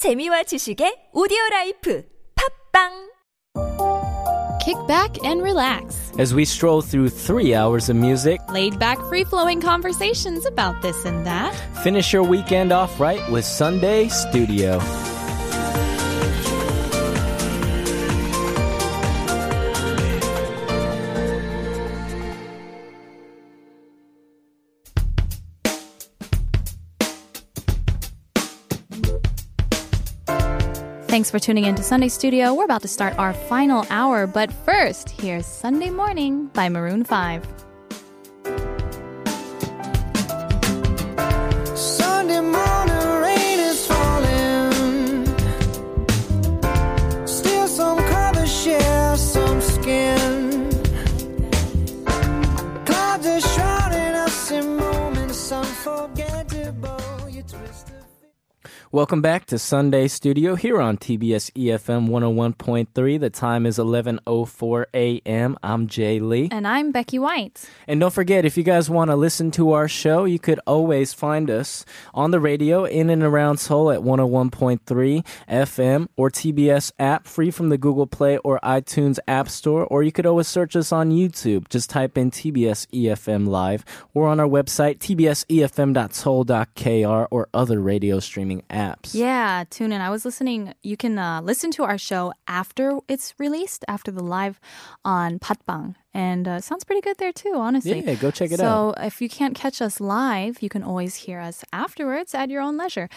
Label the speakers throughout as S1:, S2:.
S1: 재미와 지식의 오디오 라이프 팝빵
S2: Kick back and relax.
S3: As we stroll through three hours of music,
S2: Laid back, free flowing conversations about this and that.
S3: finish your weekend off right with Sunday Studio.
S2: Thanks for tuning in to Sunday Studio. We're about to start our final hour, but first, here's Sunday Morning by Maroon 5.
S3: Welcome back to Sunday Studio here on TBS EFM 101.3. The time is 11:04 a.m. I'm Jay Lee.
S2: And I'm Becky White.
S3: And don't forget, if you guys want to listen to our show, you could always find us on the radio in and around Seoul at 101.3 FM or TBS app, free from the Google Play or iTunes App Store, or you could always search us on YouTube. Just type in TBS EFM Live or on our website, tbsefm.seoul.kr or other radio streaming apps.
S2: Yeah, tune in. I was listening. You can uh, listen to our show after it's released, after the live on Patbang. And uh, sounds pretty good there too, honestly.
S3: Yeah, go check it out.
S2: so if you can't catch us live, you can always hear us afterwards at your own leisure.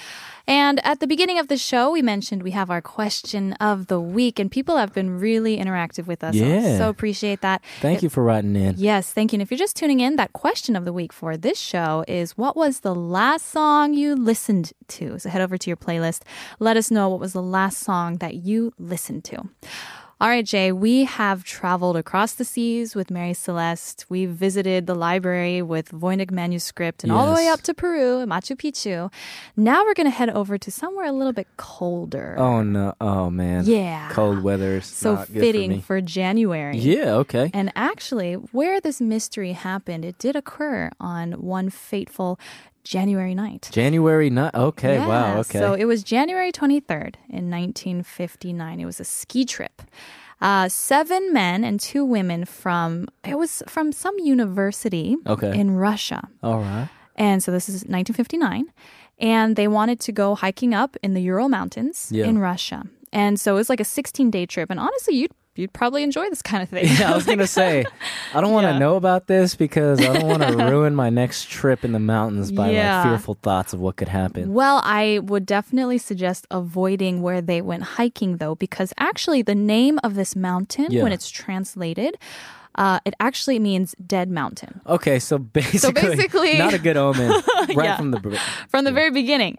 S2: And at the beginning of the show, we mentioned we have our question of the week, and people have been really interactive with us.
S3: Yeah.
S2: So appreciate that.
S3: Thank you for writing in.
S2: Yes, thank you. And if you're just tuning in, that question of the week for this show is what was the last song you listened to? So head over to your playlist. Let us know what was the last song that you listened to. All right, Jay, we have traveled across the seas with Mary Celeste. We visited the library with Voynich manuscript and all the way up to Peru, Machu Picchu. Now we're going to head over to somewhere a little bit colder.
S3: Oh, no. Oh, man.
S2: Yeah.
S3: Cold weather is
S2: So
S3: not
S2: fitting
S3: for
S2: for. January.
S3: Yeah, okay.
S2: And actually, where this mystery happened, it did occur on one fateful January night.
S3: January night. Okay,
S2: Yeah,
S3: wow, okay.
S2: So it was January 23rd in 1959. It was a ski trip. Uh, seven men and two women from it was from some university
S3: Okay.
S2: in Russia,
S3: All right.
S2: and so this is 1959, and they wanted to go hiking up in the Ural Mountains
S3: Yeah.
S2: in Russia, and so it was like a 16 day trip. And honestly, you'd you'd probably enjoy this kind of thing.
S3: Yeah, I was gonna say, I don't want to
S2: Yeah.
S3: know about this because I don't want to ruin my next trip in the mountains by
S2: Yeah.
S3: like fearful thoughts of what could happen.
S2: Well, I would definitely suggest avoiding where they went hiking, though, because actually the name of this mountain,
S3: Yeah.
S2: when it's translated, uh, it actually means dead mountain
S3: Okay, so basically,
S2: basically-
S3: not a good omen right
S2: Yeah.
S3: from the
S2: from the very beginning.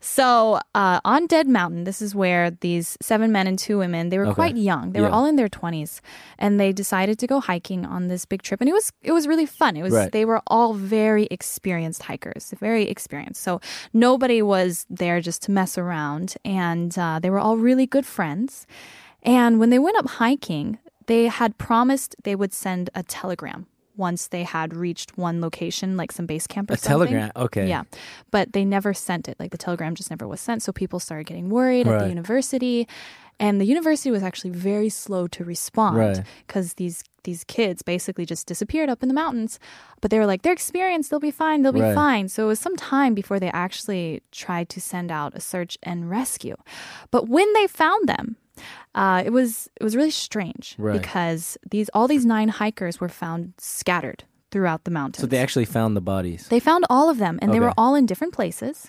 S2: So uh, on Dead Mountain, this is where these seven men and two women, they were
S3: Okay.
S2: quite young. They were all in their 20s and they decided to go hiking on this big trip. And it was, it was really fun. It was,
S3: Right.
S2: they were all very experienced hikers, very experienced. So nobody was there just to mess around. And uh, they were all really good friends. And when they went up hiking, they had promised they would send a telegram once they had reached one location, like some base camp or
S3: A
S2: something.
S3: telegram, okay.
S2: Yeah. But they never sent it. Like the telegram just never was sent. So people started getting worried at the
S3: Right.
S2: university. And the university was actually very slow to respond because these these kids basically just disappeared up in the mountains. But they were like, they're experienced, they'll be fine, they'll be
S3: Right.
S2: fine. So it was some time before they actually tried to send out a search and rescue. But when they found them, uh, it was it was really strange
S3: Right.
S2: because these all these nine hikers were found scattered throughout the mountains.
S3: So they actually found the bodies.
S2: They found all of them, and they were all in different places,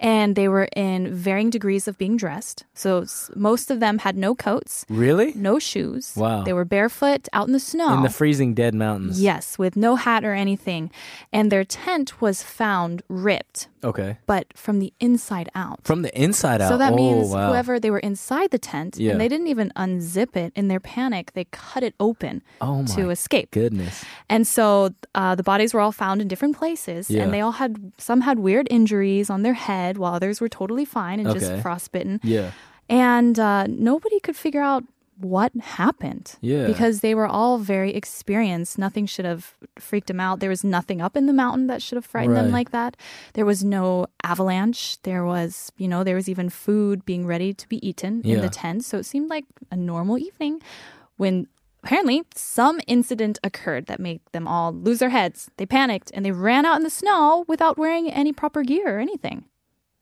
S2: and they were in varying degrees of being dressed. So most of them had no coats,
S3: Really?
S2: no shoes.
S3: Wow.
S2: They were barefoot out in the snow.
S3: In the freezing dead mountains.
S2: yes, with no hat or anything, and their tent was found ripped,
S3: Okay.
S2: but from the inside out.
S3: From the inside out.
S2: So that
S3: oh,
S2: means
S3: wow.
S2: whoever they were inside the tent,
S3: Yeah.
S2: and they didn't even unzip it. In their panic, they cut it open
S3: Oh
S2: to
S3: my
S2: escape.
S3: Goodness.
S2: And so uh, the bodies were all found in different places,
S3: Yeah.
S2: and they all had some had weird injuries on their head, while others were totally fine and
S3: Okay.
S2: just frostbitten.
S3: Yeah.
S2: And uh, nobody could figure out what happened.
S3: Yeah.
S2: Because they were all very experienced. Nothing should have freaked them out. There was nothing up in the mountain that should have frightened them like that. There was no avalanche. There was, you know, there was even food being ready to be eaten in the tent. So it seemed like a normal evening when apparently some incident occurred that made them all lose their heads. They panicked and they ran out in the snow without wearing any proper gear or anything.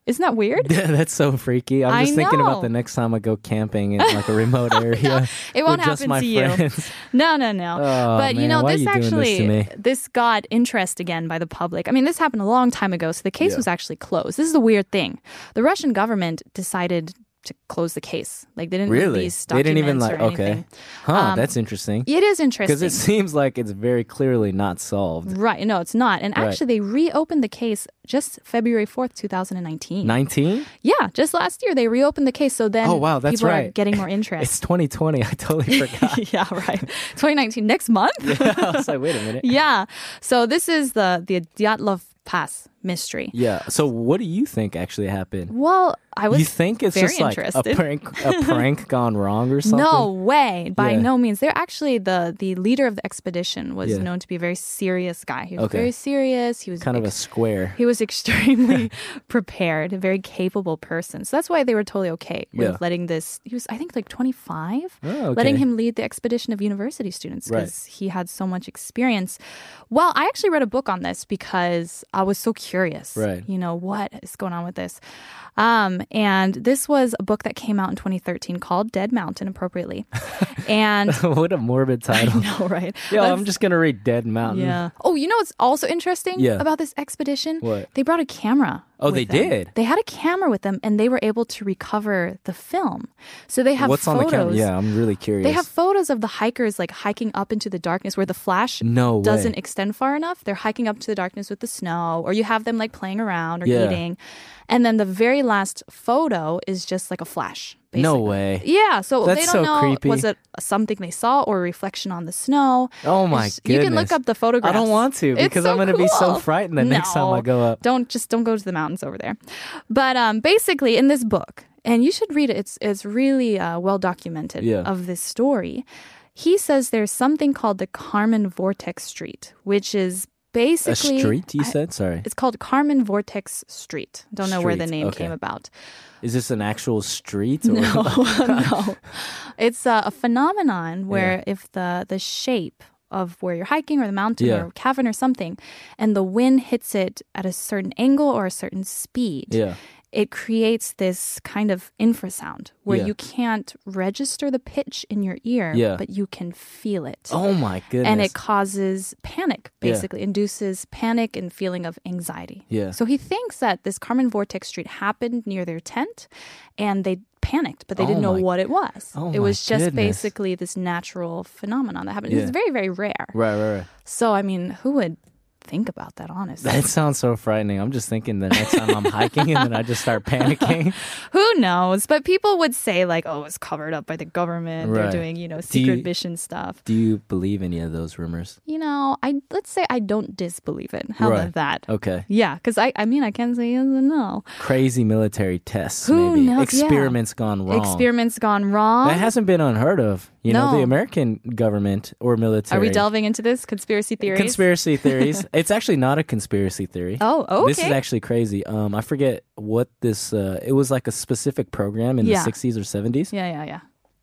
S2: Isn't that weird?
S3: Yeah, that's so freaky. I'm
S2: I
S3: just thinking
S2: know.
S3: about the next time I go camping in like a remote area.
S2: It won't happen to you.
S3: friends.
S2: No, no, no.
S3: Oh,
S2: but you know, this
S3: you doing this
S2: actually this got interest again by the public. I mean, this happened a long time ago, so the case
S3: Yeah.
S2: was actually closed. This is the weird thing. The Russian government decided to close the case. Like they didn't
S3: Really?
S2: release
S3: They didn't even like. Okay, huh?
S2: Um,
S3: that's interesting.
S2: It is interesting Because
S3: it seems like it's very clearly not solved.
S2: Right. No, it's not. And
S3: Right.
S2: actually, they reopened the case just February 4th, 2019.
S3: Nineteen?
S2: Yeah, just last year they reopened the case. So then
S3: Oh, wow, that's
S2: people are
S3: right.
S2: getting more interest.
S3: It's 2020. I totally forgot.
S2: yeah, right. 2019, next month?
S3: I was like, wait a minute.
S2: yeah. So this is the, the Dyatlov Pass mystery.
S3: Yeah. So, what do you think actually happened?
S2: Well, I was
S3: you think it's
S2: very
S3: just like
S2: interested.
S3: a prank, a prank gone wrong or something?
S2: No way. By
S3: Yeah.
S2: no means. They're actually the the leader of the expedition was
S3: Yeah.
S2: known to be a very serious guy. He was
S3: Okay.
S2: very serious. He was
S3: Kind of a square.
S2: he was extremely prepared, a very capable person. So that's why they were totally okay with
S3: Yeah.
S2: letting this. He was, I think, like 25,
S3: Oh,
S2: letting him lead the expedition of university students
S3: Right.
S2: because he had so much experience. Well, I actually read a book on this because I was so curious.
S3: Right.
S2: You know, what is going on with this? Um, and this was a book that came out in 2013 called Dead Mountain, appropriately. and
S3: what a morbid title.
S2: no, right? Yeah,
S3: I'm just gonna read Dead Mountain.
S2: yeah. Oh, you know what's also interesting
S3: Yeah.
S2: about this expedition?
S3: What?
S2: They brought a camera.
S3: Oh, they
S2: them.
S3: did?
S2: They had a camera with them, and they were able to recover the film. So they have
S3: What's on
S2: photos.
S3: the camera? Yeah, I'm really curious.
S2: They have photos of the hikers like hiking up into the darkness where the flash
S3: No
S2: doesn't extend far enough. They're hiking up to the darkness with the snow, or you have them like playing around or
S3: Yeah.
S2: eating. And then the very last photo is just like a flash.
S3: No way.
S2: Yeah, so
S3: That's
S2: they don't know
S3: creepy.
S2: was it something they saw or a reflection on the snow.
S3: Oh my
S2: It's- You can look up the photographs.
S3: I don't want to because
S2: so
S3: I'm going to be so frightened the next time I go up.
S2: Don't just don't go to the mountains over there. But um, basically, in this book, and you should read it. It's it's really uh, well documented
S3: Yeah.
S2: of this story. He says there's something called the Kármán Vortex Street, which is
S3: A
S2: basically
S3: street, you
S2: I-
S3: said? Sorry.
S2: It's called Kármán Vortex Street. Don't know where the name
S3: okay.
S2: came about.
S3: Is this an actual street? Or
S2: No, no. It's a, a phenomenon where if the the shape of where you're hiking or the mountain
S3: Yeah.
S2: or cavern or something, and the wind hits it at a certain angle or a certain speed,
S3: Yeah.
S2: It creates this kind of infrasound where
S3: Yeah.
S2: you can't register the pitch in your ear,
S3: Yeah.
S2: but you can feel it.
S3: Oh my goodness.
S2: and it causes panic,
S3: Yeah.
S2: basically, induces panic and feeling of anxiety.
S3: Yeah.
S2: So he thinks that this Kármán Vortex Street happened near their tent and they panicked, but they didn't
S3: Oh
S2: know what it was.
S3: Oh
S2: it was just
S3: goodness.
S2: basically this natural phenomenon that happened.
S3: Yeah.
S2: It's very, very rare.
S3: Right, right, right.
S2: So, I mean, who would think about that, honestly?
S3: That sounds so frightening. I'm just thinking the next time I'm hiking and then I just start panicking.
S2: Who knows? But people would say, like, oh, it's covered up by the government. They're doing, you know, secret
S3: you-
S2: mission stuff.
S3: Do you believe any of those rumors?
S2: You know, I let's say I don't disbelieve it. How
S3: Right.
S2: about that?
S3: Okay.
S2: Yeah, because I, I mean, I can't say yes and no.
S3: Crazy military tests,
S2: Who
S3: maybe.
S2: knows? Yeah.
S3: Experiments gone wrong.
S2: Experiments gone wrong.
S3: That hasn't been unheard of. You know, the American government or military.
S2: Are we delving into this conspiracy theories?
S3: Conspiracy theories. it's actually not a conspiracy theory.
S2: Oh, okay.
S3: This is actually crazy. Um, I forget what this. Uh, it was like a specific program in
S2: Yeah.
S3: the 60s or 70s,
S2: yeah, yeah, yeah.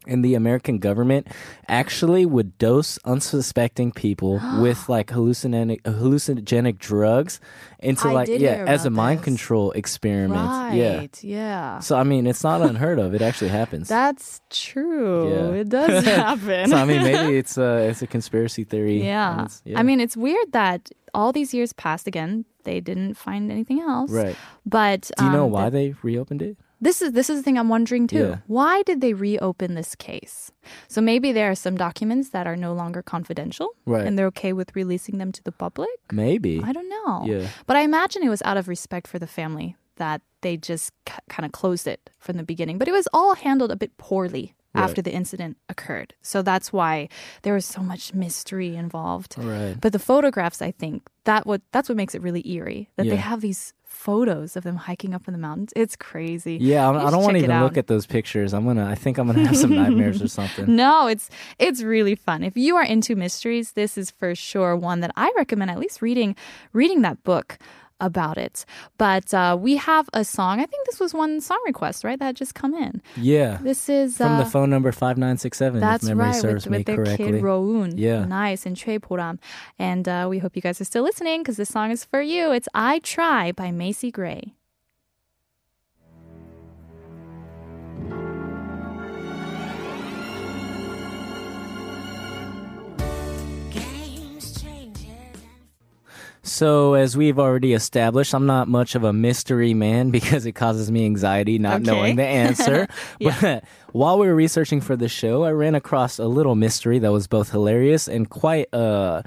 S3: And the American government actually would dose unsuspecting people with like hallucinogenic hallucinogenic drugs into
S2: I
S3: like
S2: did
S3: yeah
S2: hear
S3: as a
S2: about
S3: mind
S2: this.
S3: control experiment. Yeah.
S2: Right. Yeah.
S3: So I mean, it's not unheard of. It actually happens.
S2: That's true.
S3: Yeah.
S2: It does happen.
S3: so I mean, maybe it's a it's a conspiracy theory.
S2: yeah.
S3: it's-.
S2: I mean, it's weird that all these years passed. Again, they didn't find anything else.
S3: right.
S2: But
S3: Do you know
S2: um,
S3: why
S2: the-
S3: they reopened it?
S2: This is this is the thing I'm wondering too.
S3: Yeah.
S2: Why did they reopen this case? So maybe there are some documents that are no longer confidential,
S3: Right.
S2: and they're okay with releasing them to the public.
S3: Maybe.
S2: I don't know.
S3: Yeah.
S2: But I imagine it was out of respect for the family that they just k- kind of closed it from the beginning. But it was all handled a bit poorly
S3: Right.
S2: after the incident occurred. So that's why there was so much mystery involved.
S3: Right.
S2: But the photographs, I think that what that's what makes it really eerie that they have these photos of them hiking up in the mountains. It's crazy.
S3: Yeah, I, I don't want to even look at those pictures. I'm gonna. I think I'm gonna have some nightmares or something.
S2: No, it's it's really fun. If you are into mysteries, this is for sure one that I recommend at least reading reading that book about it. But uh, we have a song. I think this was one song request, right? That just come in.
S3: Yeah,
S2: This is
S3: from the
S2: uh,
S3: phone number five nine six seven.
S2: That's
S3: if memory
S2: right,
S3: serves
S2: with,
S3: me
S2: with their
S3: correctly.
S2: kid Rowoon.
S3: Yeah.
S2: Nice, and Choi Poram. And uh, we hope you guys are still listening because this song is for you. It's I Try by Macy Gray.
S3: So, as we've already established, I'm not much of a mystery man because it causes me anxiety not
S2: Okay.
S3: knowing the answer. But while we were researching for the show, I ran across a little mystery that was both hilarious and quite, uh,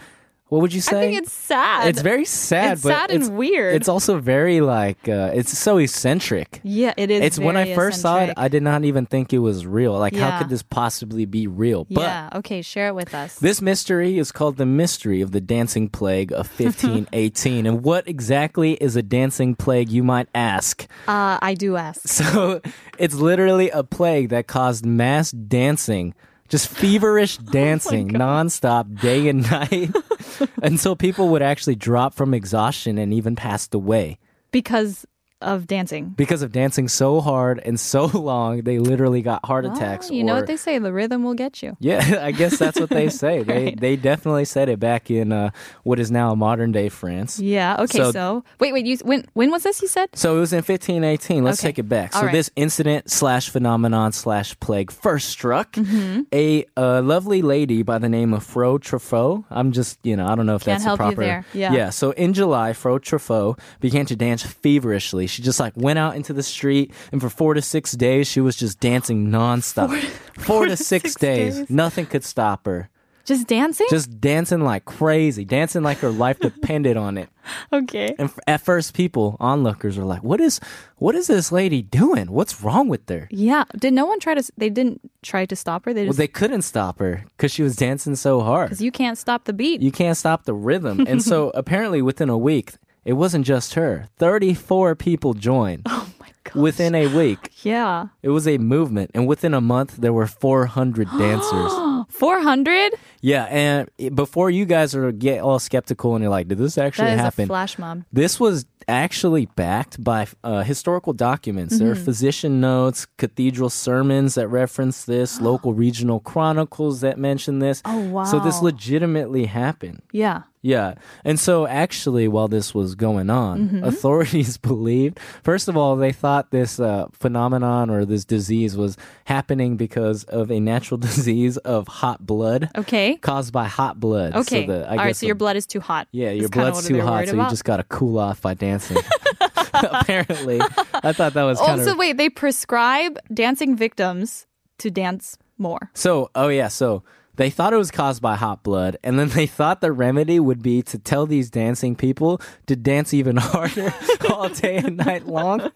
S3: what would you say?
S2: I think it's sad.
S3: It's very sad,
S2: It's
S3: but
S2: sad and
S3: it's,
S2: weird.
S3: It's also very like uh, it's so eccentric.
S2: yeah, it is.
S3: It's when I first saw it. I did not even think it was real. Like, how could this possibly be real? But
S2: yeah. Okay, share it with us.
S3: this mystery is called the mystery of the dancing plague of 1518. and what exactly is a dancing plague, you might ask?
S2: Uh, I do ask.
S3: So it's literally a plague that caused mass dancing, just feverish oh dancing nonstop, day and night, until people would actually drop from exhaustion and even passed away.
S2: because of dancing.
S3: Because of dancing so hard and so long, they literally got heart attacks.
S2: You know what they say: the rhythm will get you.
S3: Yeah, I guess that's what they say. They
S2: Right.
S3: they definitely said it back in uh, what is now modern day France.
S2: Yeah. Okay.
S3: So-
S2: So, wait, wait. You when when was this? You said.
S3: So it was in 1518. Let's
S2: Okay.
S3: take it back. So
S2: right.
S3: this incident slash phenomenon slash plague first struck
S2: Mm-hmm.
S3: a, uh lovely lady by the name of Frau Troffea. I'm just you know I don't know if
S2: Can't
S3: that's the
S2: help you
S3: proper.
S2: there. Yeah.
S3: Yeah. So in July, Frau Troffea began to dance feverishly. She just like went out into the street and for four to six days she was just dancing nonstop. Four, to six,
S2: six
S3: days.
S2: days.
S3: Nothing could stop her.
S2: Just dancing.
S3: Just dancing like crazy, dancing like her life depended on it.
S2: okay.
S3: And at first, people onlookers were like, "What is, what is this lady doing? What's wrong with her?"
S2: Yeah. Did no one try to? They didn't try to stop her. They just, Well,
S3: they couldn't stop her because she was dancing so hard.
S2: because you can't stop the beat.
S3: You can't stop the rhythm. and so, apparently, within a week, it wasn't just her. Thirty-four people joined
S2: oh my god.
S3: within a week.
S2: yeah.
S3: It was a movement, and within a month, there were four hundred dancers.
S2: Four hundred.
S3: Yeah, and before you guys are get all skeptical and you're like, "Did this actually
S2: That is
S3: happen?"
S2: a flash mob.
S3: This was actually backed by uh, historical documents. There are
S2: Mm-hmm.
S3: physician notes, cathedral sermons that reference this, local regional chronicles that mention this.
S2: Oh, wow.
S3: So this legitimately happened.
S2: Yeah.
S3: Yeah. And so actually, while this was going on,
S2: Mm-hmm.
S3: authorities believed, first of all, they thought this uh, phenomenon or this disease was happening because of a natural disease of hot blood
S2: Okay.
S3: caused by hot blood.
S2: Okay.
S3: So the, I
S2: All right. So
S3: the-
S2: your blood is too hot.
S3: yeah, your blood's too hot, so you just got to cool off by dancing. Apparently, I thought that was kind
S2: Also,
S3: of
S2: wait. They prescribe dancing victims to dance more.
S3: so. Oh yeah, so they thought it was caused by hot blood, and then they thought the remedy would be to tell these dancing people to dance even harder all day and night long,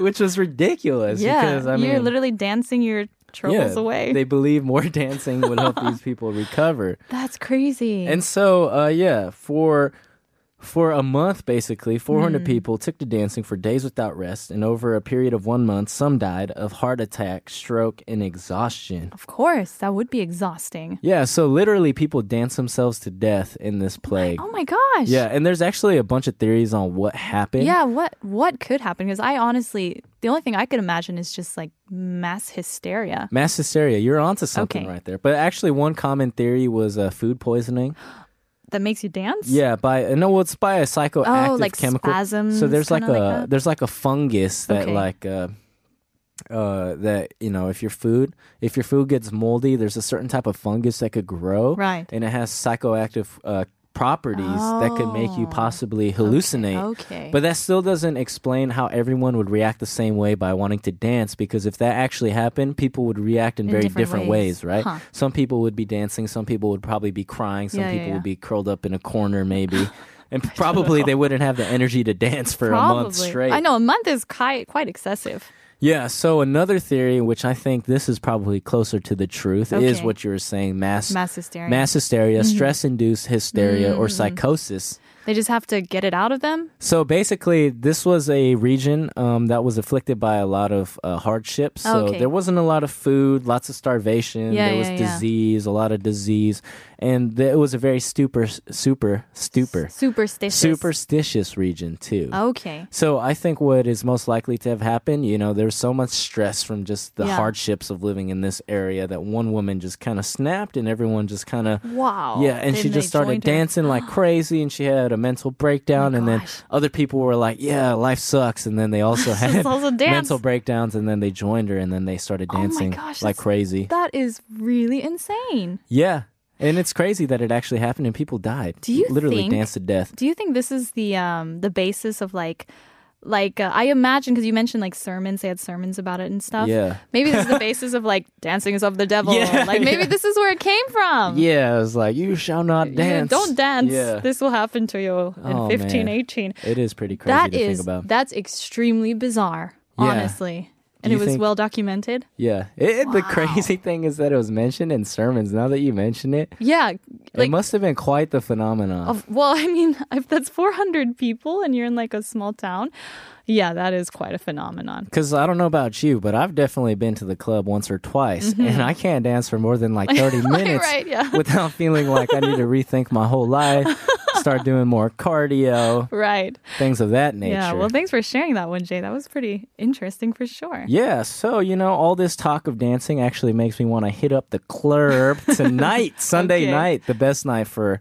S3: which was ridiculous.
S2: Yeah.
S3: because, I
S2: you're
S3: mean,
S2: literally dancing your troubles away.
S3: They believe more dancing would help these people recover.
S2: That's crazy.
S3: And so, uh, yeah, for for a month, basically, 400 people took to dancing for days without rest, and over a period of one month, some died of heart attack, stroke, and exhaustion.
S2: of course, that would be exhausting.
S3: Yeah, so literally, people dance themselves to death in this plague.
S2: Oh my gosh.
S3: Yeah, and there's actually a bunch of theories on what happened.
S2: Yeah, what what could happen? Because I honestly, the only thing I could imagine is just like mass hysteria.
S3: Mass hysteria, you're onto something
S2: Okay.
S3: right there. But actually, one common theory was uh, food poisoning.
S2: That makes you dance.
S3: Yeah, by uh, no, it's by a psychoactive
S2: Oh, like
S3: chemical.
S2: spasms,
S3: So there's like a
S2: like
S3: there's like a fungus that
S2: Okay.
S3: like uh, uh that you know if your food if your food gets moldy, there's a certain type of fungus that could grow,
S2: Right.
S3: And it has psychoactive uh, properties that could make you
S2: Oh.
S3: possibly hallucinate.
S2: Okay.
S3: But that still doesn't explain how everyone would react the same way by wanting to dance because if that actually happened, people would react in,
S2: In
S3: very
S2: different
S3: different,
S2: ways.
S3: ways. right?
S2: Huh.
S3: Some people would be dancing, some people would probably be crying, some
S2: Yeah,
S3: people
S2: yeah.
S3: would be curled up in a corner maybe. and probably they wouldn't have the energy to dance for a month straight.
S2: I know a month is quite quite excessive.
S3: Yeah, so another theory, which I think this is probably closer to the truth, is what you were saying mass
S2: Mass hysteria.
S3: mass hysteria, stress induced hysteria, or
S2: Mm-hmm.
S3: psychosis.
S2: They just have to get it out of them.
S3: So basically, this was a region um, that was afflicted by a lot of uh, hardships. So
S2: Okay.
S3: there wasn't a lot of food, lots of starvation.
S2: Yeah,
S3: there was
S2: yeah, yeah.
S3: disease, a lot of disease, and th- it was a very super, super, stupor,
S2: Superstitious.
S3: superstitious region too.
S2: Okay.
S3: So I think what is most likely to have happened, you know, there's so much stress from just the
S2: Yeah.
S3: hardships of living in this area that one woman just kind of snapped and everyone just kind of
S2: Wow.
S3: yeah, and she just started
S2: joined her.
S3: dancing like crazy, and she had a mental breakdown. and then other people were like, "Yeah, life sucks," and then they also had
S2: also
S3: mental breakdowns, and then they joined her, and then they started
S2: Oh
S3: dancing
S2: gosh,
S3: like crazy.
S2: That is really insane.
S3: yeah, and it's crazy that it actually happened, and people died.
S2: Do you
S3: literally
S2: think-
S3: danced to death?
S2: Do you think this is the um the basis of like like uh, I imagine because you mentioned like sermons, they had sermons about it and stuff.
S3: Yeah.
S2: Maybe this is the basis of like dancing is of the devil.
S3: Yeah,
S2: like maybe
S3: yeah.
S2: this is where it came from.
S3: Yeah, it was like you shall not
S2: You
S3: dance.
S2: don't dance.
S3: Yeah,
S2: This will happen to you in
S3: Oh,
S2: 15,
S3: man.
S2: 18.
S3: it is pretty crazy
S2: That
S3: to
S2: is
S3: think about.
S2: that's extremely bizarre,
S3: Yeah.
S2: honestly. And it was
S3: think-
S2: well documented.
S3: yeah, it, it- the crazy thing is that it was mentioned in sermons. Now that you mention it,
S2: Yeah. Like
S3: it must have been quite the phenomenon.
S2: of, well, I mean, if that's 400 people and you're in like a small town, yeah, that is quite a phenomenon.
S3: Because I don't know about you, but I've definitely been to the club once or twice, and I can't dance for more than like 30 minutes
S2: Mm-hmm. right, yeah.
S3: without feeling like I need to rethink my whole life, start doing more cardio,
S2: Right.
S3: things of that nature.
S2: Yeah. Well, thanks for sharing that one, Jay. That was pretty interesting for sure.
S3: Yeah, so you know, all this talk of dancing actually makes me want to hit up the club tonight, Sunday
S2: Okay.
S3: night, the best night for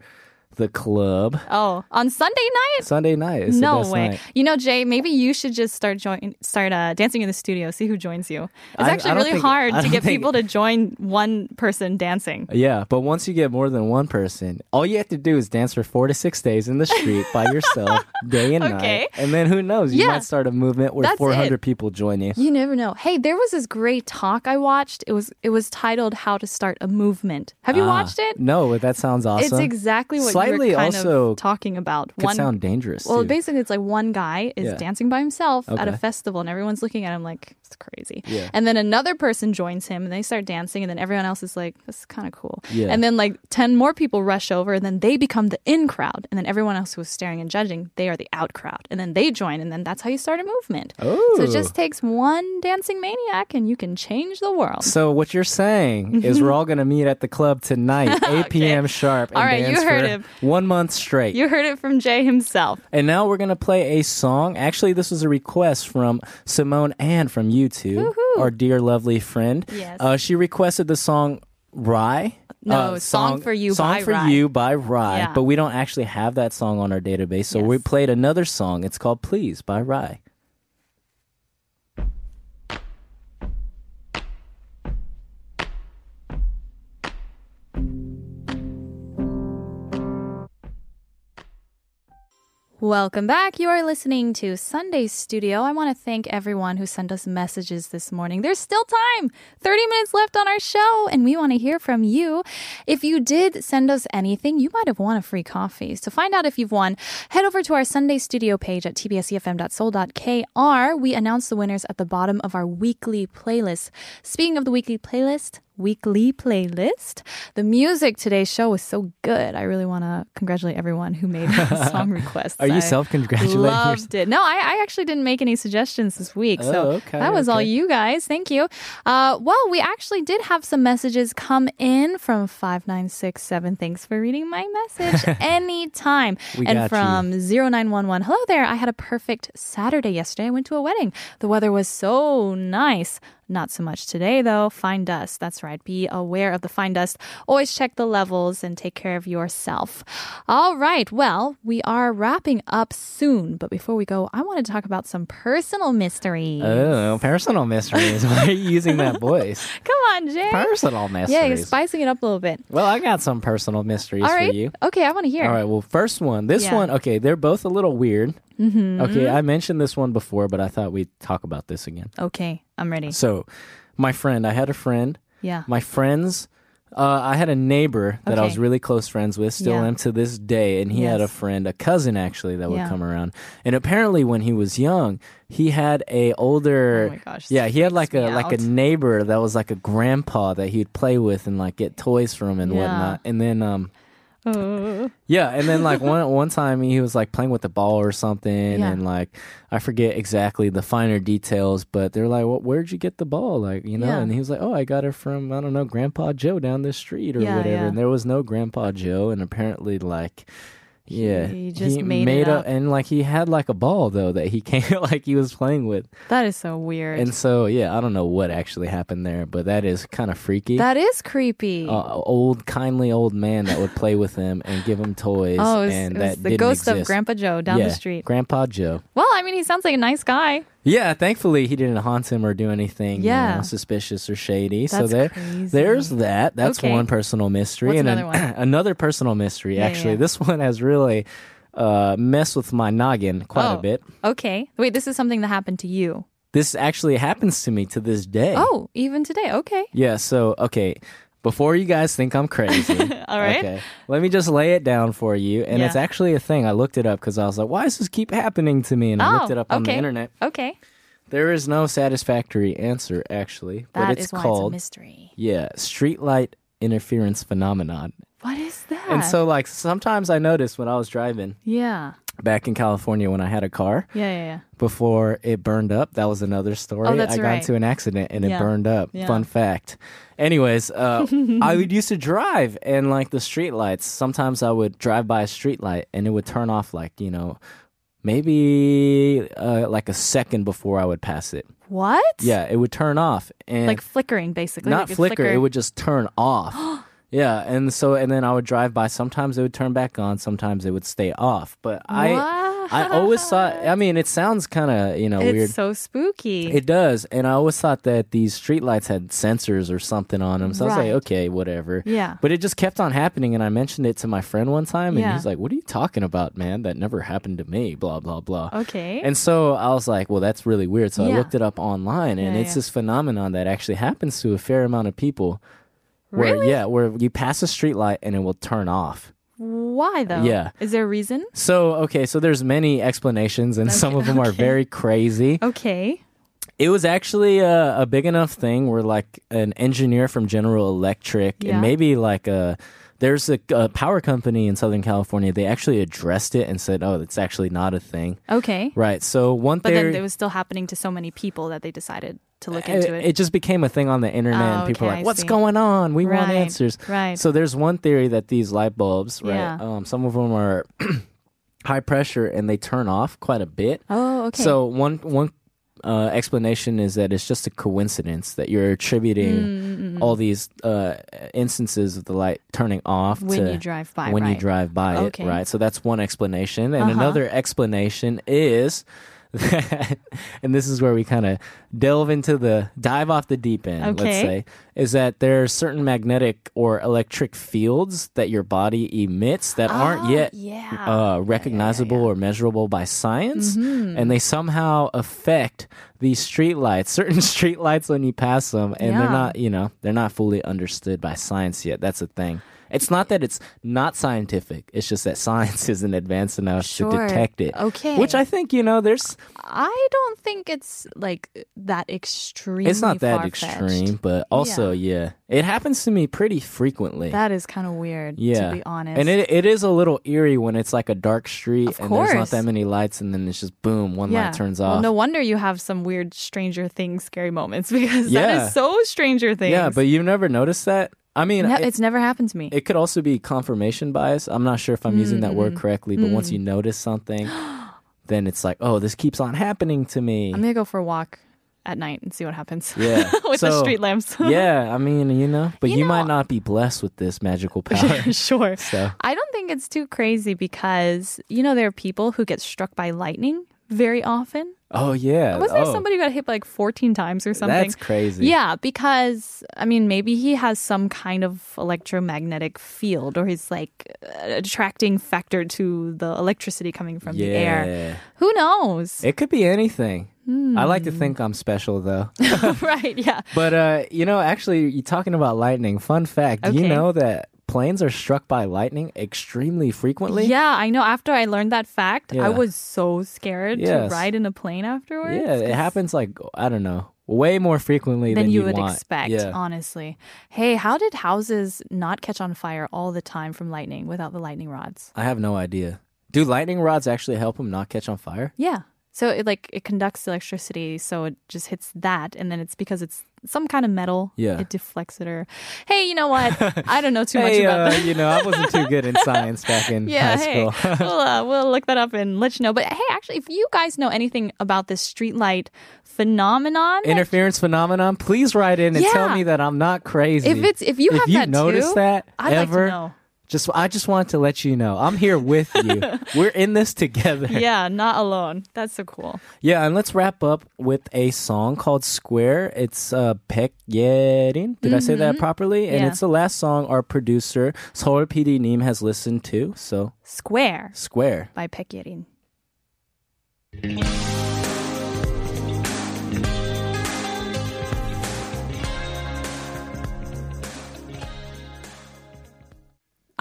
S3: the club.
S2: Oh, on Sunday night?
S3: Sunday night is
S2: no way.
S3: night.
S2: You know, Jay, maybe you should just start join start uh, dancing in the studio, see who joins you. It's
S3: I-
S2: actually
S3: I
S2: really
S3: think-
S2: hard to get
S3: think-
S2: people to join one person dancing.
S3: Yeah, but once you get more than one person, all you have to do is dance for four to six days in the street by yourself, day and
S2: Okay.
S3: night. And then who knows? You
S2: Yeah.
S3: might start a movement where
S2: That's
S3: 400
S2: it.
S3: people join you.
S2: You never know. Hey, there was this great talk I watched. It was it was titled "How to Start a Movement." Have you
S3: Ah,
S2: watched it?
S3: No, but that sounds awesome.
S2: It's exactly what
S3: Slightly
S2: kind
S3: also
S2: of talking about.
S3: Could sound dangerous.
S2: Well,
S3: too.
S2: basically, it's like one guy is
S3: Yeah.
S2: dancing by himself at a festival, and everyone's looking at him like it's crazy.
S3: Yeah.
S2: And then another person joins him, and they start dancing, and then everyone else is like, "This is kind of cool."
S3: Yeah.
S2: And then like ten more people rush over, and then they become the in crowd, and then everyone else who was staring and judging, they are the out crowd, and then they join, and then that's how you start a movement. So it just oh. takes one dancing maniac, and you can change the world.
S3: So what you're saying is we're all going to meet at the club tonight, 8 p.m. sharp, and
S2: All right, you heard him.
S3: one month straight.
S2: You heard it from Jay himself.
S3: and now we're going to play a song. Actually, this was a request from Simone Ann from YouTube, our dear lovely friend.
S2: Yes.
S3: Uh, she requested the song Rye.
S2: No,
S3: uh,
S2: Song for You
S3: Song
S2: by
S3: for
S2: Rye.
S3: You by Rye.
S2: Yeah.
S3: But we don't actually have that song on our database. So we played another song. It's called Please by Rye.
S2: Welcome back. You are listening to Sunday Studio. I want to thank everyone who sent us messages this morning. There's still time. 30 minutes left on our show, and we want to hear from you. If you did send us anything, you might have won a free coffee. So find out if you've won. Head over to our Sunday Studio page at tbsefm.seoul.kr. We announce the winners at the bottom of our weekly playlist. Speaking of the weekly playlist, weekly playlist. The music today's show was so good. I really want to congratulate everyone who made song requests.
S3: Are you self-congratulating
S2: Loved
S3: yourself?
S2: it. No, I, I actually didn't make any suggestions this week. So
S3: Oh, okay,
S2: that was all you guys. Thank you. Uh, well, we actually did have some messages come in from 5967. Thanks for reading my message anytime.
S3: We
S2: and
S3: got you.
S2: from 0911. Hello there. I had a perfect Saturday yesterday. I went to a wedding. The weather was so nice. Not so much today, though. Fine dust. That's right. Be aware of the fine dust. Always check the levels and take care of yourself. All right. Well, we are wrapping up soon. But before we go, I want to talk about some personal mysteries.
S3: Oh, personal mysteries. Why are you using that voice?
S2: Come on, Jay.
S3: Personal mysteries.
S2: yeah, you're spicing it up a little bit.
S3: Well, I got some personal mysteries
S2: All right.
S3: for you.
S2: Okay, I want to hear.
S3: All right. Well, first one. This
S2: Yeah.
S3: one. Okay, they're both a little weird.
S2: Mm-hmm.
S3: Okay, I mentioned this one before, but I thought we'd talk about this again.
S2: Okay, I'm ready.
S3: So, my friend, I had a friend.
S2: Yeah.
S3: My friends, uh, I had a neighbor that I was
S2: Okay.
S3: really close friends with, still
S2: Yeah.
S3: am to this day, and he had a
S2: Yes.
S3: friend, a cousin actually, that would
S2: Yeah.
S3: come around. And apparently, when he was young, he had a older,
S2: Oh my gosh,
S3: yeah, he had like
S2: freaks
S3: a
S2: me
S3: like a
S2: out.
S3: neighbor that was like a grandpa that he'd play with and like get toys from and
S2: Yeah.
S3: whatnot. And then, um. Yeah, and then like one one time he was like playing with the ball or something,
S2: Yeah.
S3: and like I forget exactly the finer details, but they're like, well, "Where'd you get the ball?" Like you know,
S2: Yeah.
S3: and he was like, "Oh, I got it from I don't know, Grandpa Joe down the street or
S2: Yeah,
S3: whatever." And there was no Grandpa Joe, and apparently like. Yeah,
S2: He just he made it
S3: a-
S2: up.
S3: and like he had like a ball though that he came like he was playing with,
S2: That is so weird.
S3: and so yeah, I don't know what actually happened there, but that is kind of freaky.
S2: that is creepy.
S3: uh, old kindly old man that would play with him and give him toys,
S2: oh, it was,
S3: and that
S2: the ghost of
S3: exist.
S2: Grandpa Joe down
S3: yeah,
S2: the street.
S3: Grandpa Joe.
S2: Well, I mean, he sounds like a nice guy.
S3: Yeah, thankfully he didn't haunt him or do anything you know, suspicious or shady. so there,
S2: crazy.
S3: there's that. That's
S2: Okay.
S3: one personal mystery,
S2: What's
S3: and
S2: another
S3: an- another personal mystery.
S2: Yeah,
S3: actually,
S2: yeah.
S3: this one has really uh, messed with my noggin quite a
S2: Oh.
S3: bit.
S2: Okay. Wait, this is something that happened to you.
S3: This actually happens to me to this day.
S2: Oh, even today. Okay.
S3: Yeah, so okay, before you guys think I'm crazy,
S2: All right.
S3: okay, let me just lay it down for you. And it's actually a thing. I looked it up because I was like, why does this keep happening to me? And I
S2: Oh,
S3: looked it up on the internet.
S2: Okay.
S3: There is no satisfactory answer, actually, but it's
S2: is why
S3: called
S2: it's a mystery.
S3: yeah, streetlight interference phenomenon.
S2: What is that?
S3: And so, like, sometimes I noticed when I was driving
S2: yeah.
S3: Back in California when I had a car
S2: Yeah, yeah, yeah.
S3: before it burned up. That was another story.
S2: Oh, that's
S3: I got
S2: right.
S3: into an accident and it burned up.
S2: Yeah.
S3: Fun fact. Anyways, uh, I would used to drive and like the street lights. Sometimes I would drive by a street light and it would turn off like, you know, maybe uh, like a second before I would pass it.
S2: What?
S3: Yeah, it would turn off and
S2: Like flickering, basically.
S3: not
S2: like
S3: flicker, it would just turn off. yeah, and so and then I would drive by. Sometimes it would turn back on. Sometimes it would stay off. But I, I always thought. I mean, it sounds kind of you know
S2: It's
S3: weird.
S2: so spooky.
S3: It does, and I always thought that these streetlights had sensors or something on them. So I was like, okay, whatever.
S2: Yeah.
S3: But it just kept on happening, and I mentioned it to my friend one time, and
S2: Yeah.
S3: he's like, "What are you talking about, man? That never happened to me." Blah blah blah.
S2: okay.
S3: And so I was like, well, that's really weird. So I looked it up online, and
S2: Yeah,
S3: it's
S2: yeah.
S3: this phenomenon that actually happens to a fair amount of people. Where,
S2: Really?
S3: Yeah, where you pass a street light and it will turn off.
S2: Why though?
S3: Yeah.
S2: Is there a reason?
S3: So, okay, so there's many explanations, and some of them are very crazy.
S2: Okay.
S3: It was actually a, a big enough thing where, like, an engineer from General Electric
S2: Yeah.
S3: and maybe like a there's a, a power company in Southern California. They actually addressed it and said, "Oh, it's actually not a thing."
S2: Okay.
S3: Right. So one
S2: But
S3: theory.
S2: then it was still happening to so many people that they decided to look into it.
S3: it just became a thing on the internet,
S2: Oh,
S3: and people were
S2: okay,
S3: like, "What's going on? We want answers."
S2: right.
S3: So there's one theory that these light bulbs, right?
S2: Yeah.
S3: Um, some of them are high pressure and they turn off quite a bit.
S2: oh, okay.
S3: So one one uh, explanation is that it's just a coincidence that you're attributing
S2: Mm,
S3: all these uh, instances of the light turning off
S2: when
S3: to
S2: you drive by,
S3: when you drive by
S2: Okay.
S3: it, right? So that's one explanation, and
S2: Uh-huh.
S3: another explanation is and this is where we kind of delve into the dive off the deep end. Let's say is that there are certain magnetic or electric fields that your body emits that aren't
S2: Oh,
S3: yet
S2: yeah.
S3: uh, recognizable or measurable by science,
S2: Mm-hmm.
S3: and they somehow affect these street lights, certain street lights when you pass them, and they're not, you know, they're not fully understood by science yet. That's the thing. It's not that it's not scientific. It's just that science isn't advanced enough
S2: Sure.
S3: to detect it.
S2: Okay.
S3: Which I think, you know, there's
S2: I don't think it's like that extreme.
S3: it's not that extreme, but also, yeah. It happens to me pretty frequently.
S2: That is kind of weird.
S3: yeah.
S2: To be honest.
S3: And it, it is a little eerie when it's like a dark street
S2: Of
S3: and there's not that many lights and then it's just boom, one
S2: yeah.
S3: light turns
S2: Well,
S3: off.
S2: no wonder you have some weird Stranger Things scary moments because
S3: Yeah.
S2: that is so Stranger Things.
S3: Yeah, but you've never noticed that? I mean, it,
S2: it's never happened to me.
S3: it could also be confirmation bias. I'm not sure if I'm using that
S2: Mm,
S3: word correctly, but once you notice something, then it's like, oh, this keeps on happening to me.
S2: I'm gonna go for a walk at night and see what happens.
S3: Yeah.
S2: with the street lamps.
S3: yeah, I mean, you know, but you,
S2: You
S3: might not be blessed with this magical power.
S2: sure.
S3: so,
S2: I don't think it's too crazy because you know there are people who get struck by lightning very often.
S3: oh yeah.
S2: Was there
S3: oh,
S2: somebody who got hit like 14 times or something?
S3: That's crazy.
S2: Yeah, because I mean, maybe he has some kind of electromagnetic field, or he's like attracting factor to the electricity coming from the air. Who knows?
S3: It could be anything. I like
S2: Hmm.
S3: to think I'm special though.
S2: right? Yeah.
S3: But uh, you know, actually, you talking about lightning. Fun fact: Do you know that planes are struck by lightning extremely frequently?
S2: Yeah, I know. After I learned that fact,
S3: Yeah.
S2: I was so scared
S3: Yes.
S2: to ride in a plane afterwards.
S3: Yeah, it
S2: 'cause-
S3: happens like I don't know way more frequently
S2: than
S3: than,
S2: you would
S3: want.
S2: expect,
S3: Yeah.
S2: honestly. Hey, how did houses not catch on fire all the time from lightning without the lightning rods?
S3: I have no idea. Do lightning rods actually help them not catch on fire?
S2: Yeah. So it like it conducts electricity, so it just hits that, and then it's because it's some kind of metal.
S3: Yeah.
S2: It deflects it, or hey, you know what? I don't know too much about
S3: uh,
S2: that.
S3: you know, I wasn't too good in science back in
S2: Yeah,
S3: high
S2: hey,
S3: school.
S2: we'll, uh, we'll look that up and let you know. But hey, actually, if you guys know anything about this streetlight phenomenon,
S3: Interference phenomenon. Please write in and tell me that I'm not crazy.
S2: if it's if you
S3: if
S2: have
S3: you
S2: that
S3: noticed
S2: too,
S3: that
S2: I'd
S3: ever,
S2: like to know.
S3: Just I just wanted to let you know I'm here with you. We're in this together.
S2: Yeah, not alone. That's so cool.
S3: Yeah, and let's wrap up with a song called Square. It's uh Baekyerin. Did I say that properly? And
S2: Mm-hmm. Yeah.
S3: it's the last song our producer Seoul PD Neem has listened to. So
S2: Square
S3: Square.
S2: by Baekyerin.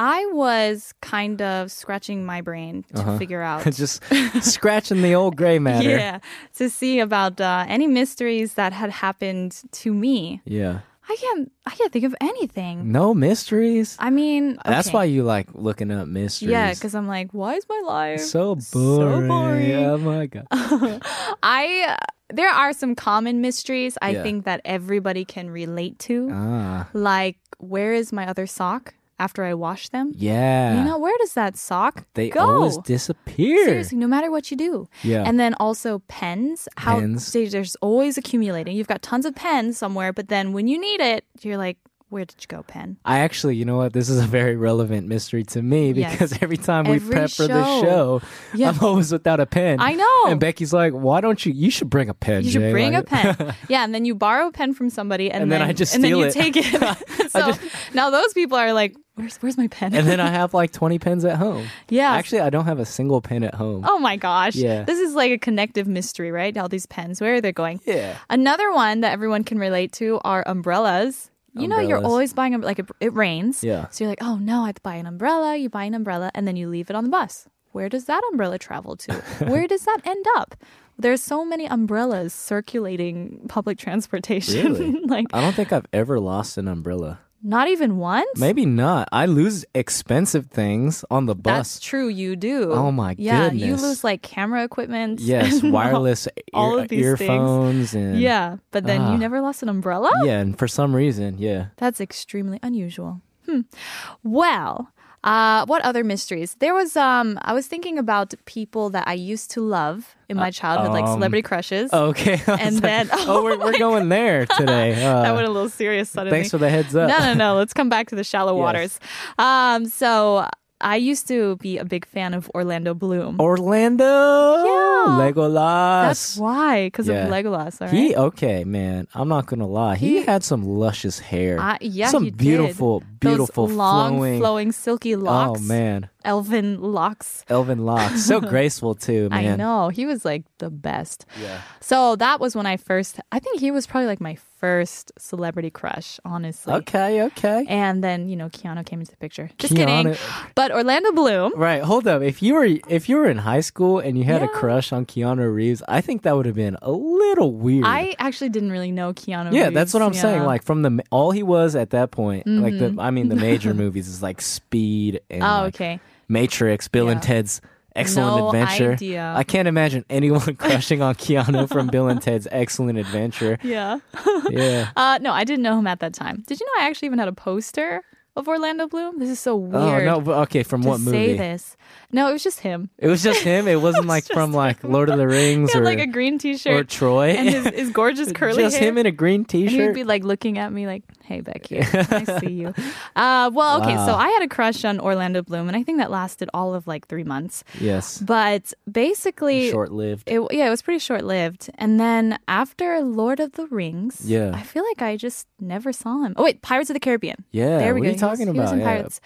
S2: I was kind of scratching my brain to figure out
S3: just scratching the old gray matter.
S2: yeah to see about uh, any mysteries that had happened to me.
S3: Yeah.
S2: I can't I can't think of anything.
S3: No mysteries.
S2: I mean,
S3: That's why you like looking up mysteries.
S2: Yeah, because I'm like, why is my life
S3: so boring?
S2: so
S3: boring.
S2: boring.
S3: Oh my god.
S2: I there are some common mysteries I
S3: Yeah.
S2: think that everybody can relate to.
S3: ah.
S2: Like, where is my other sock after I wash them?
S3: Yeah.
S2: You know, where does that sock
S3: they
S2: go?
S3: always disappear.
S2: Seriously, no matter what you do.
S3: Yeah.
S2: And then also pens. How
S3: Pens.
S2: say there's always accumulating. You've got tons of pens somewhere, but then when you need it, you're like, where did you go, pen?
S3: I actually, you know what? This is a very relevant mystery to me
S2: Yes.
S3: because every time we
S2: Every
S3: prep for the
S2: show.
S3: show,
S2: Yeah.
S3: I'm always without a pen.
S2: I know.
S3: And Becky's like, "Why don't you? You should bring a pen.
S2: You should
S3: Jay."
S2: bring a pen. yeah, and then you borrow a pen from somebody, and,
S3: And then I just
S2: and then you
S3: it.
S2: take it. so now those people are like, "Where's where's my pen?"
S3: and then I have like 20 pens at home.
S2: yeah,
S3: Actually, I don't have a single pen at home.
S2: Oh my gosh.
S3: Yeah.
S2: This is like a connective mystery, right? All these pens, where are they going?
S3: Yeah.
S2: Another one that everyone can relate to are umbrellas. You know, you're always buying, um- like, it, it rains.
S3: Yeah.
S2: So you're like, oh no, I have to buy an umbrella. You buy an umbrella and then you leave it on the bus. Where does that umbrella travel to? Where does that end up? There's so many umbrellas circulating public transportation.
S3: Really?
S2: like,
S3: I don't think I've ever lost an umbrella.
S2: Not even once?
S3: Maybe not. I lose expensive things on the bus.
S2: That's true, you do.
S3: Oh my god.
S2: yeah, you lose like camera equipment.
S3: Yes,
S2: all-
S3: wireless
S2: all
S3: ear-
S2: of these things.
S3: earphones and
S2: Yeah, but then
S3: Ah.
S2: you never lost an umbrella?
S3: yeah, and for some reason, yeah.
S2: That's extremely unusual. Hmm. Well, uh, what other mysteries? There was um I was thinking about people that I used to love in my childhood, like
S3: um,
S2: celebrity crushes.
S3: Okay.
S2: And
S3: like,
S2: then-
S3: oh, we're, we're going there today. Uh,
S2: that went a little serious suddenly.
S3: thanks for the heads up.
S2: no, no, no. Let's come back to the shallow
S3: Yes.
S2: waters. Um, so I used to be a big fan of Orlando Bloom.
S3: Orlando,
S2: Yeah.
S3: Legolas.
S2: That's why, because
S3: Yeah.
S2: of Legolas. All right.
S3: He okay, man. I'm not gonna lie. He,
S2: He-
S3: had some luscious hair.
S2: I- yeah,
S3: some
S2: he did.
S3: beautiful, beautiful
S2: Those long,
S3: flowing.
S2: flowing, silky oh, locks.
S3: Oh man,
S2: elven locks.
S3: Elven locks, so graceful too, man.
S2: I know he was like the best.
S3: Yeah.
S2: So that was when I first. I think he was probably like my first celebrity crush, honestly.
S3: Okay, okay.
S2: And then you know Keanu came into the picture. Just
S3: Keanu-
S2: kidding. But Orlando Bloom.
S3: Right, hold up. If you were if you were in high school and you had a crush on Keanu Reeves, I think that would have been a little weird.
S2: I actually didn't really know Keanu.
S3: yeah, that's what I'm
S2: Reeves,
S3: saying. Like from the all he was at that point, like the
S2: Mhm.
S3: I mean the major movies is like Speed and
S2: Oh,
S3: like,
S2: okay.
S3: Matrix, Bill and Ted's Excellent
S2: No
S3: Adventure.
S2: idea.
S3: I can't imagine anyone crushing on Keanu from Bill and Ted's Excellent Adventure.
S2: Yeah.
S3: Yeah.
S2: Uh, no, I didn't know him at that time. Did you know I actually even had a poster of Orlando Bloom? This is so weird.
S3: Oh no! Okay, from
S2: to
S3: what
S2: say
S3: movie?
S2: this. No, it was just him.
S3: It was just him. It wasn't like from like Lord of the Rings
S2: He had
S3: or
S2: like a green T-shirt or
S3: Troy.
S2: and his, his gorgeous curly
S3: just
S2: hair.
S3: him in a green T-shirt.
S2: And he'd be like looking at me like, "Hey, Becky, I see you." Uh, well, okay, so I had a crush on Orlando Bloom, and I think that lasted all of like three months.
S3: yes,
S2: But basically,
S3: short-lived.
S2: yeah, it was pretty short lived. And then after Lord of the Rings,
S3: Yeah.
S2: I feel like I just never saw him. Oh wait, Pirates of the Caribbean.
S3: Yeah,
S2: there we
S3: what
S2: go.
S3: are you talking
S2: he was,
S3: about?
S2: He was in
S3: Yeah.
S2: Pirates.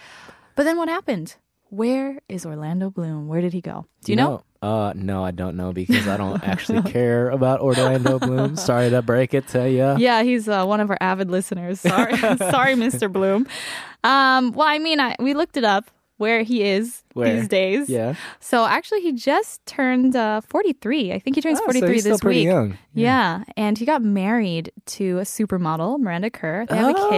S2: But then what happened? Where is Orlando Bloom? Where did he go? Do you know?
S3: Uh, no, I don't know because I don't actually care about Orlando Bloom. Sorry to break it to you.
S2: Yeah, he's uh, one of our avid listeners. Sorry, sorry, Mr. Bloom. Um, well, I mean, I, we looked it up. where he is
S3: Where?
S2: these days.
S3: Yeah.
S2: So actually, he just turned uh, 43. I think he turns
S3: Oh, so
S2: 43
S3: he's
S2: this week.
S3: young.
S2: Yeah. and he got married to a supermodel, Miranda Kerr. They have a
S3: Oh.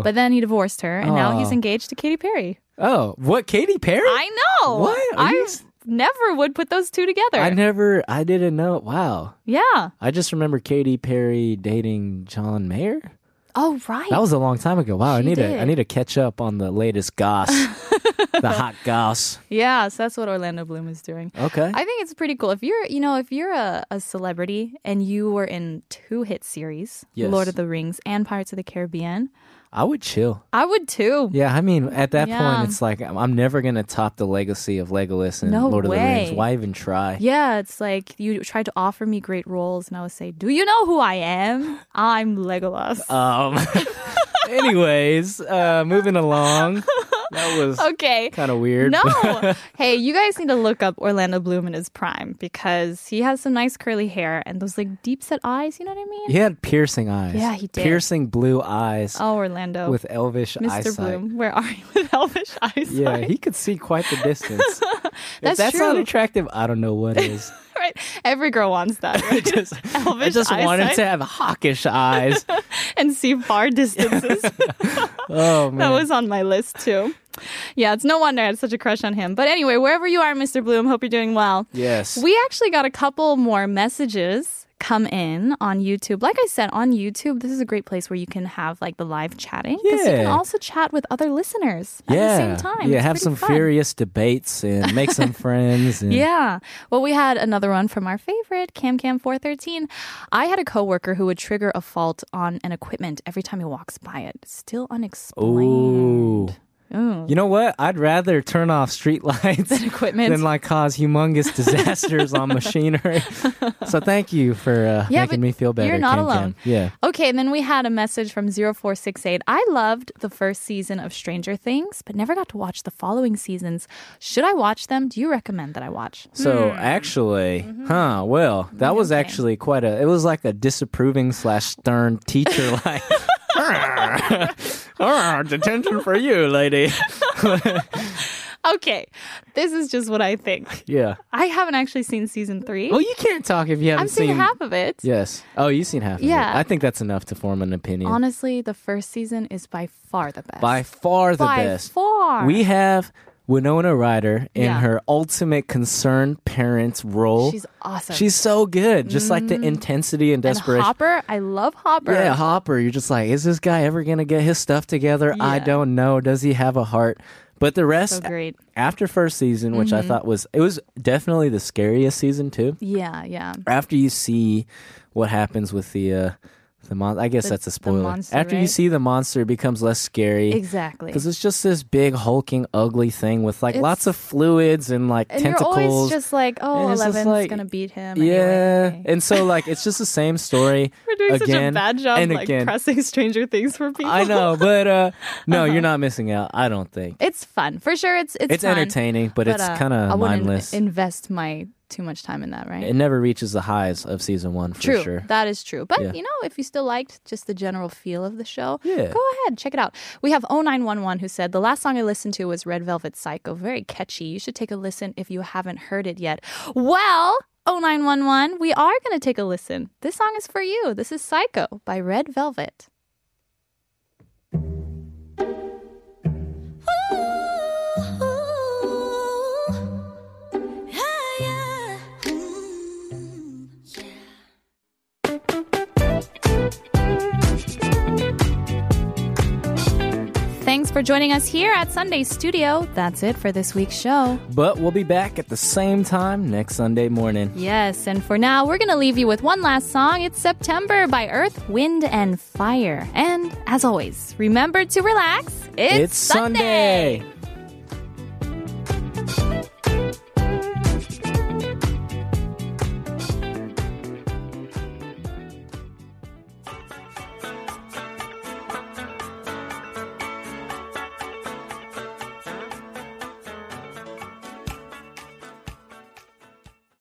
S2: kid, but then he divorced her, and now he's
S3: Oh.
S2: engaged to Katy Perry.
S3: Oh, what? Katy Perry?
S2: I know.
S3: What? Are
S2: I
S3: you
S2: never would put those two together.
S3: I never, I didn't know. Wow.
S2: yeah.
S3: I just remember Katy Perry dating John Mayer.
S2: Oh right.
S3: That was a long time ago. Wow, I need to. I need to catch up on the latest goss, the hot goss.
S2: yeah. So that's what Orlando Bloom is doing.
S3: Okay.
S2: I think it's pretty cool. If you're, you know, if you're a, a celebrity and you were in two hit series,
S3: Yes.
S2: Lord of the Rings and Pirates of the Caribbean,
S3: I would chill.
S2: I would too.
S3: Yeah, I mean, at that
S2: Yeah.
S3: point, it's like I'm I'm never gonna top the legacy of Legolas and
S2: No
S3: Lord of the Rings.
S2: way.
S3: Why even try?
S2: Yeah, it's like you tried to offer me great roles, and I would say, "Do you know who I am? I'm Legolas."
S3: Um. anyways, uh, moving along. That was
S2: okay.
S3: kind of weird.
S2: No. hey, you guys need to look up Orlando Bloom in his prime because he has some nice curly hair and those like deep set eyes. You know what I mean?
S3: he had piercing eyes.
S2: Yeah, he did.
S3: Piercing blue eyes
S2: Oh, Orlando.
S3: with elvish
S2: Mr.
S3: eyesight.
S2: Bloom, where are you with elvish eyesight?
S3: Yeah, he could see quite the distance. that's, if
S2: That's
S3: that's not attractive, I don't know what is.
S2: right. Every girl wants that. Right?
S3: just, I just wanted to have hawkish eyes.
S2: and see far distances.
S3: Oh man.
S2: that was on my list too. Yeah, it's no wonder I had such a crush on him. But anyway, wherever you are, Mr. Bloom, hope you're doing well.
S3: yes.
S2: We actually got a couple more messages come in on YouTube. Like I said, on YouTube, this is a great place where you can have like the live chatting because you can also chat with other listeners at
S3: yeah.
S2: the same time.
S3: Yeah,
S2: It's
S3: have some
S2: fun.
S3: furious debates and make some friends. And
S2: Yeah. Well, we had another one from our favorite, Cam Cam 413. I had a coworker who would trigger a fault on an equipment every time he walks by it. Still unexplained.
S3: Ooh.
S2: Ooh.
S3: You know what? I'd rather turn off street lights
S2: equipment.
S3: than like cause humongous disasters on machinery. so thank you for uh,
S2: Yeah,
S3: making me feel better.
S2: you're not
S3: Cam.
S2: alone.
S3: Yeah.
S2: Okay, and then we had a message from 0468. I loved the first season of Stranger Things, but never got to watch the following seasons. Should I watch them? Do you recommend that I watch?
S3: So actually, huh? Well, that was
S2: Hmm. Mm-hmm. Okay.
S3: actually quite a. It was like a disapproving slash stern teacher, like. "Ah, detention for you, lady.
S2: Okay, this is just what I think.
S3: Yeah.
S2: I haven't actually seen season three.
S3: Well, you can't talk if you haven't
S2: I've seen,
S3: seen
S2: half of it.
S3: Yes. Oh, you've seen half of
S2: Yeah.
S3: it. I think that's enough to form an opinion.
S2: Honestly, the first season is by far the best.
S3: By far the
S2: By
S3: best.
S2: far.
S3: We have Winona Ryder in
S2: Yeah.
S3: her ultimate concerned parents role.
S2: She's awesome.
S3: She's so good. Just like the intensity and
S2: and
S3: desperation.
S2: Hopper. I love Hopper.
S3: Yeah, Hopper. You're just like, is this guy ever gonna get his stuff together? I don't know. Does he have a heart? But the rest,
S2: so. Mm-hmm.
S3: after first season, which I thought was, it was definitely the scariest season too.
S2: Yeah, yeah.
S3: After you see what happens with the uh, the mon, I guess
S2: The-
S3: that's a spoiler.
S2: monster,
S3: after you see the monster, it becomes less scary.
S2: Exactly.
S3: Because it's just this big hulking ugly thing with like
S2: It's-
S3: lots of fluids and like
S2: and
S3: tentacles.
S2: you're always just like, oh, Eleven's
S3: like-
S2: gonna beat him.
S3: yeah,
S2: anyway.
S3: and so like it's just the same story.
S2: We're doing such a
S3: again
S2: bad job,
S3: and
S2: like
S3: again.
S2: pressing Stranger Things for people.
S3: I know, but uh no, you're not missing out. I don't think
S2: It's fun for sure. It's it's,
S3: it's
S2: fun,
S3: entertaining, but, it's
S2: uh,
S3: kind
S2: I
S3: of mindless.
S2: invest my too much time in that, right?
S3: it never reaches the highs of season one for
S2: True,
S3: sure.
S2: that is true. But
S3: Yeah.
S2: you know, if you still liked just the general feel of the show,
S3: Yeah.
S2: go ahead, check it out. We have 0911 who said the last song I listened to was Red Velvet Psycho. Very catchy. You should take a listen if you haven't heard it yet. Well, 0911, we are going to take a listen. This song is for you. This is Psycho by Red Velvet. Thanks for joining us here at Sunday Studio. That's it for this week's show.
S3: But we'll be back at the same time next Sunday morning.
S2: Yes, and for now, we're going to leave you with one last song. It's September by Earth, Wind, and Fire. And as always, remember to relax. It's,
S3: Sunday.